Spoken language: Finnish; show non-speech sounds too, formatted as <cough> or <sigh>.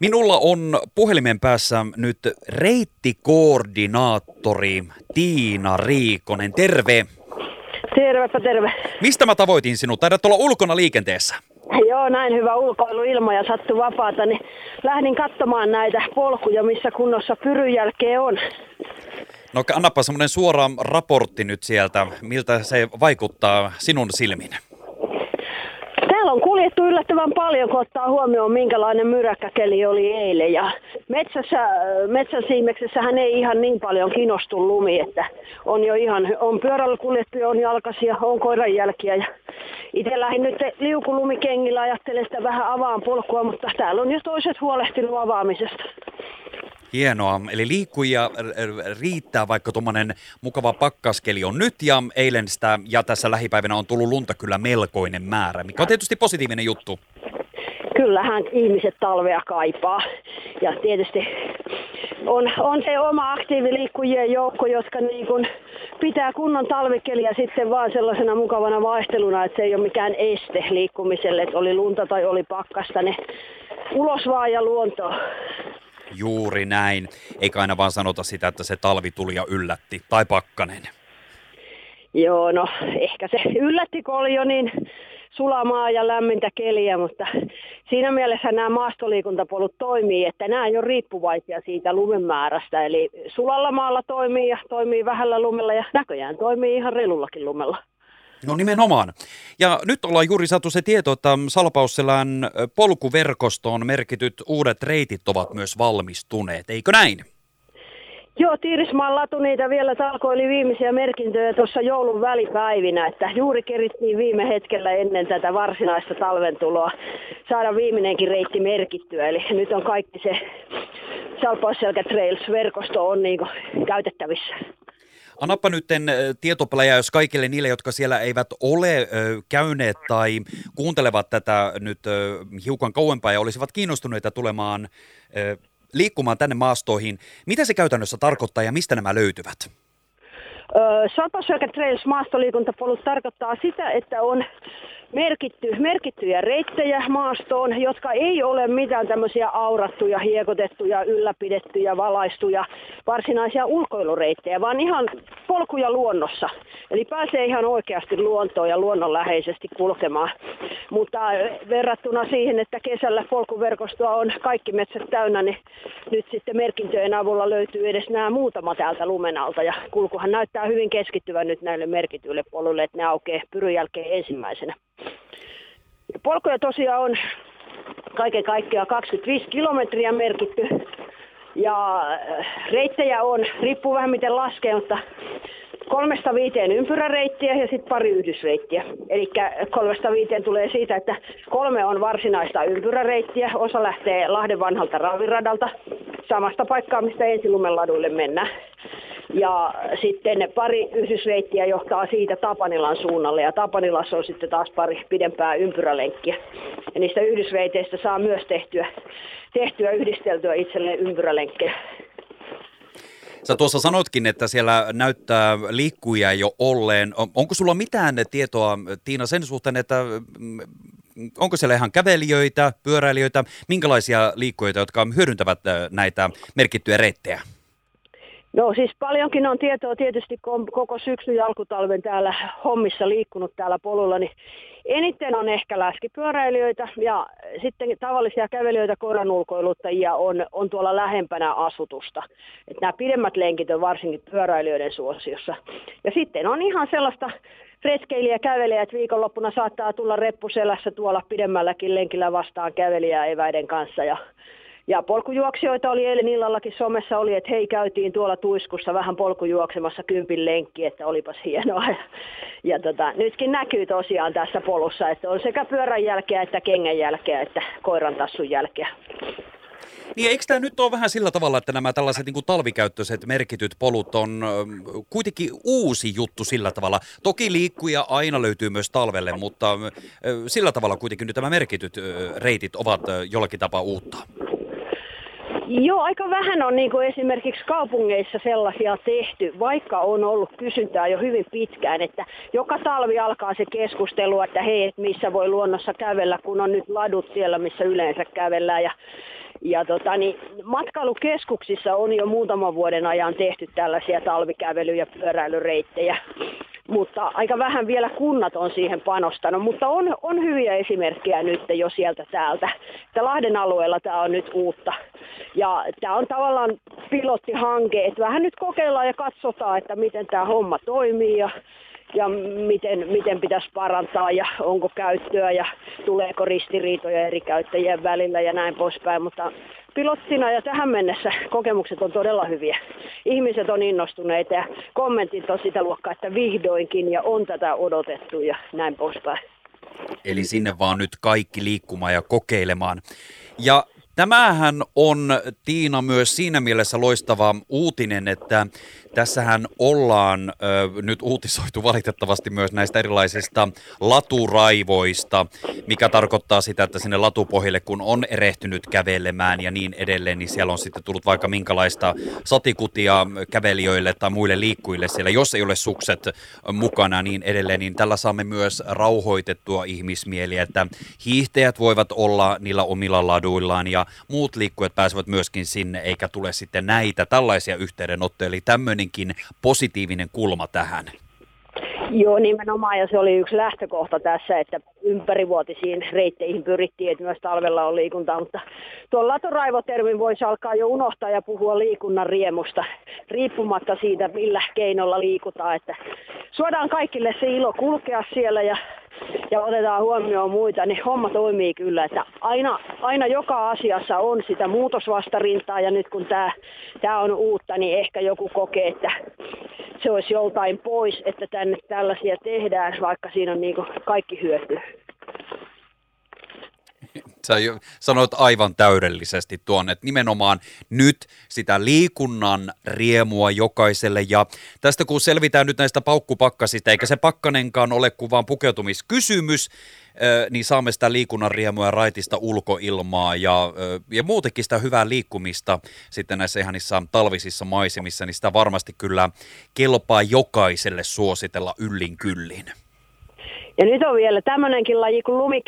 Minulla on puhelimen päässä nyt reittikoordinaattori Tiina Riikonen. Terve. Tervepä terve. Mistä mä tavoitin sinut? Taidat olla ulkona liikenteessä. Joo, näin hyvä ulkoiluilma ja sattu vapaata, niin lähdin katsomaan näitä polkuja, missä kunnossa pyryn jälkeen on. No annapa semmoinen suora raportti nyt sieltä, miltä se vaikuttaa sinun silmin. Täällä on kuljettu yllättävän paljon, kun ottaa huomioon, minkälainen myräkkäkeli oli eilen. Ja metsässä, metsän siimeksessähän ei ihan niin paljon kinostu lumi, että on jo ihan, on pyörällä kuljettu on jalkasia, on koiran jälkiä. Ja itse lähdin nyt liukulumikengillä, ajattelen sitä vähän avaan polkua, mutta täällä on jo toiset huolehtinut avaamisesta. Hienoa. Eli liikkujia riittää, vaikka tuommoinen mukava pakkaskeli on nyt ja eilen sitä ja tässä lähipäivänä on tullut lunta kyllä melkoinen määrä, mikä on tietysti positiivinen juttu. Kyllähän ihmiset talvea kaipaa ja tietysti on, on se oma aktiiviliikkujien joukko, jotka niin kuin pitää kunnon talvikeliä sitten vaan sellaisena mukavana vaihteluna, että se ei ole mikään este liikkumiselle, että oli lunta tai oli pakkasta, ne ulos vaan ja luonto. Juuri näin. Eikä aina vaan sanota sitä, että se talvi tuli ja yllätti. Tai pakkanen. Joo, no ehkä se yllätti, kun oli jo niin sulamaa ja lämmintä keliä, mutta siinä mielessä nämä maastoliikuntapolut toimii, että nämä ei ole riippuvaisia siitä lumen määrästä. Eli sulalla maalla toimii ja toimii vähällä lumella ja näköjään toimii ihan relullakin lumella. No nimenomaan. Ja nyt ollaan juuri saatu se tieto, että Salpausselän polkuverkostoon merkityt uudet reitit ovat myös valmistuneet, eikö näin? Joo, Tiirismaan latu niitä vielä talkoili viimeisiä merkintöjä tuossa joulun välipäivinä, että juuri kerittiin viime hetkellä ennen tätä varsinaista talven tuloa saada viimeinenkin reitti merkittyä. Eli nyt on kaikki se Salpausselkä Trails-verkosto on niin käytettävissä. Annappa nyt tietopelejä, jos kaikille niille, jotka siellä eivät ole käyneet tai kuuntelevat tätä nyt hiukan kauempaa ja olisivat kiinnostuneita tulemaan liikkumaan tänne maastoihin. Mitä se käytännössä tarkoittaa ja mistä nämä löytyvät? Salpausselkä Trails maastoliikuntapolut tarkoittaa sitä, että on merkitty, merkittyjä reittejä maastoon, jotka ei ole mitään tämmöisiä aurattuja, hiekotettuja, ylläpidettyjä, valaistuja, varsinaisia ulkoilureittejä, vaan ihan polkuja luonnossa. Eli pääsee ihan oikeasti luontoon ja luonnonläheisesti kulkemaan. Mutta verrattuna siihen, että kesällä polkuverkostoa on kaikki metsät täynnä, niin nyt sitten merkintöjen avulla löytyy edes nämä muutama täältä lumenalta. Ja kulkuhan näyttää hyvin keskittyvän nyt näille merkityille poluille, että ne aukeaa pyryn jälkeen ensimmäisenä. Polkuja tosiaan on kaiken kaikkiaan 25 kilometriä merkitty. Ja äh, reittejä on, riippuu vähän miten laskee, mutta kolmesta viiteen ympyräreittiä ja sitten pari yhdysreittiä. Eli kolmesta viiteen tulee siitä, että kolme on varsinaista ympyräreittiä. Osa lähtee Lahden vanhalta raviradalta samasta paikkaa, mistä ensilumen mennään. Ja sitten pari yhdysreittiä johtaa siitä Tapanilan suunnalle ja Tapanilassa on sitten taas pari pidempää ympyrälenkkiä. Ja niistä yhdysreiteistä saa myös tehtyä, tehtyä yhdisteltyä itselleen ympyrälenkkejä. Sä tuossa sanotkin, että siellä näyttää liikkuja jo olleen. Onko sulla mitään tietoa, Tiina, sen suhteen, että mm, onko siellä ihan kävelijöitä, pyöräilijöitä, minkälaisia liikkujoita, jotka hyödyntävät näitä merkittyjä reittejä? No siis paljonkin on tietoa tietysti, kun koko syksyn ja alkutalven täällä hommissa liikkunut täällä polulla, niin eniten on ehkä läskipyöräilijöitä ja sitten tavallisia kävelijöitä, koiran ulkoiluttajia on, on tuolla lähempänä asutusta. Et nämä pidemmät lenkit on varsinkin pyöräilijöiden suosiossa. Ja sitten on ihan sellaista freskeilijä kävelijä, että viikonloppuna saattaa tulla reppuselässä tuolla pidemmälläkin lenkillä vastaan kävelijää eväiden kanssa ja ja polkujuoksijoita oli eilen illallakin somessa oli, että hei käytiin tuolla tuiskussa vähän polkujuoksemassa kympin lenkki, että olipas hienoa. <laughs> Ja, tota, nytkin näkyy tosiaan tässä polussa, että on sekä pyörän jälkeä että kengän jälkeä että koiran tassun jälkeä. Niin eikö tämä nyt ole vähän sillä tavalla, että nämä tällaiset niin talvikäyttöiset merkityt polut on kuitenkin uusi juttu sillä tavalla. Toki liikkuja aina löytyy myös talvelle, mutta sillä tavalla kuitenkin nyt nämä merkityt reitit ovat jollakin tapaa uutta. Joo, aika vähän on niin kuin esimerkiksi kaupungeissa sellaisia tehty, vaikka on ollut kysyntää jo hyvin pitkään, että joka talvi alkaa se keskustelu, että hei, missä voi luonnossa kävellä, kun on nyt ladut siellä, missä yleensä kävellään. Ja Ja tota, niin, matkailukeskuksissa on jo muutaman vuoden ajan tehty tällaisia talvikävely- ja pyöräilyreittejä mutta aika vähän vielä kunnat on siihen panostanut, mutta on, on hyviä esimerkkejä nyt jo sieltä täältä. Että Lahden alueella tämä on nyt uutta. Ja tämä on tavallaan pilottihanke, että vähän nyt kokeillaan ja katsotaan, että miten tämä homma toimii ja ja miten, miten pitäisi parantaa ja onko käyttöä ja tuleeko ristiriitoja eri käyttäjien välillä ja näin poispäin. Mutta pilottina ja tähän mennessä kokemukset on todella hyviä. Ihmiset on innostuneita ja kommentit on sitä luokkaa, että vihdoinkin ja on tätä odotettu ja näin poispäin. Eli sinne vaan nyt kaikki liikkumaan ja kokeilemaan. Ja Tämähän on, Tiina, myös siinä mielessä loistava uutinen, että Tässähän ollaan ö, nyt uutisoitu valitettavasti myös näistä erilaisista laturaivoista, mikä tarkoittaa sitä, että sinne latupohjille kun on erehtynyt kävelemään ja niin edelleen, niin siellä on sitten tullut vaikka minkälaista satikutia kävelijöille tai muille liikkujille siellä, jos ei ole sukset mukana niin edelleen, niin tällä saamme myös rauhoitettua ihmismieliä, että hiihtäjät voivat olla niillä omilla laduillaan ja muut liikkujat pääsevät myöskin sinne, eikä tule sitten näitä tällaisia yhteydenottoja, eli tämmöinen tämmöinenkin positiivinen kulma tähän. Joo, nimenomaan, ja se oli yksi lähtökohta tässä, että ympärivuotisiin reitteihin pyrittiin, että myös talvella on liikuntaa, mutta tuon latoraivotermin voisi alkaa jo unohtaa ja puhua liikunnan riemusta, riippumatta siitä, millä keinolla liikutaan, että suodaan kaikille se ilo kulkea siellä ja ja otetaan huomioon muita, niin homma toimii kyllä. Että aina, aina joka asiassa on sitä muutosvastarintaa ja nyt kun tämä, tämä on uutta, niin ehkä joku kokee, että se olisi joltain pois, että tänne tällaisia tehdään, vaikka siinä on niin kaikki hyötyä. Sä sanoit aivan täydellisesti tuon, että nimenomaan nyt sitä liikunnan riemua jokaiselle. Ja tästä kun selvitään nyt näistä paukkupakkasista, eikä se pakkanenkaan ole kuin vaan pukeutumiskysymys, niin saamme sitä liikunnan riemua raitista ulkoilmaa ja, ja muutenkin sitä hyvää liikkumista sitten näissä ihanissa talvisissa maisemissa, niin sitä varmasti kyllä kelpaa jokaiselle suositella yllin kyllin. Ja nyt on vielä tämmöinenkin laji kuin lumike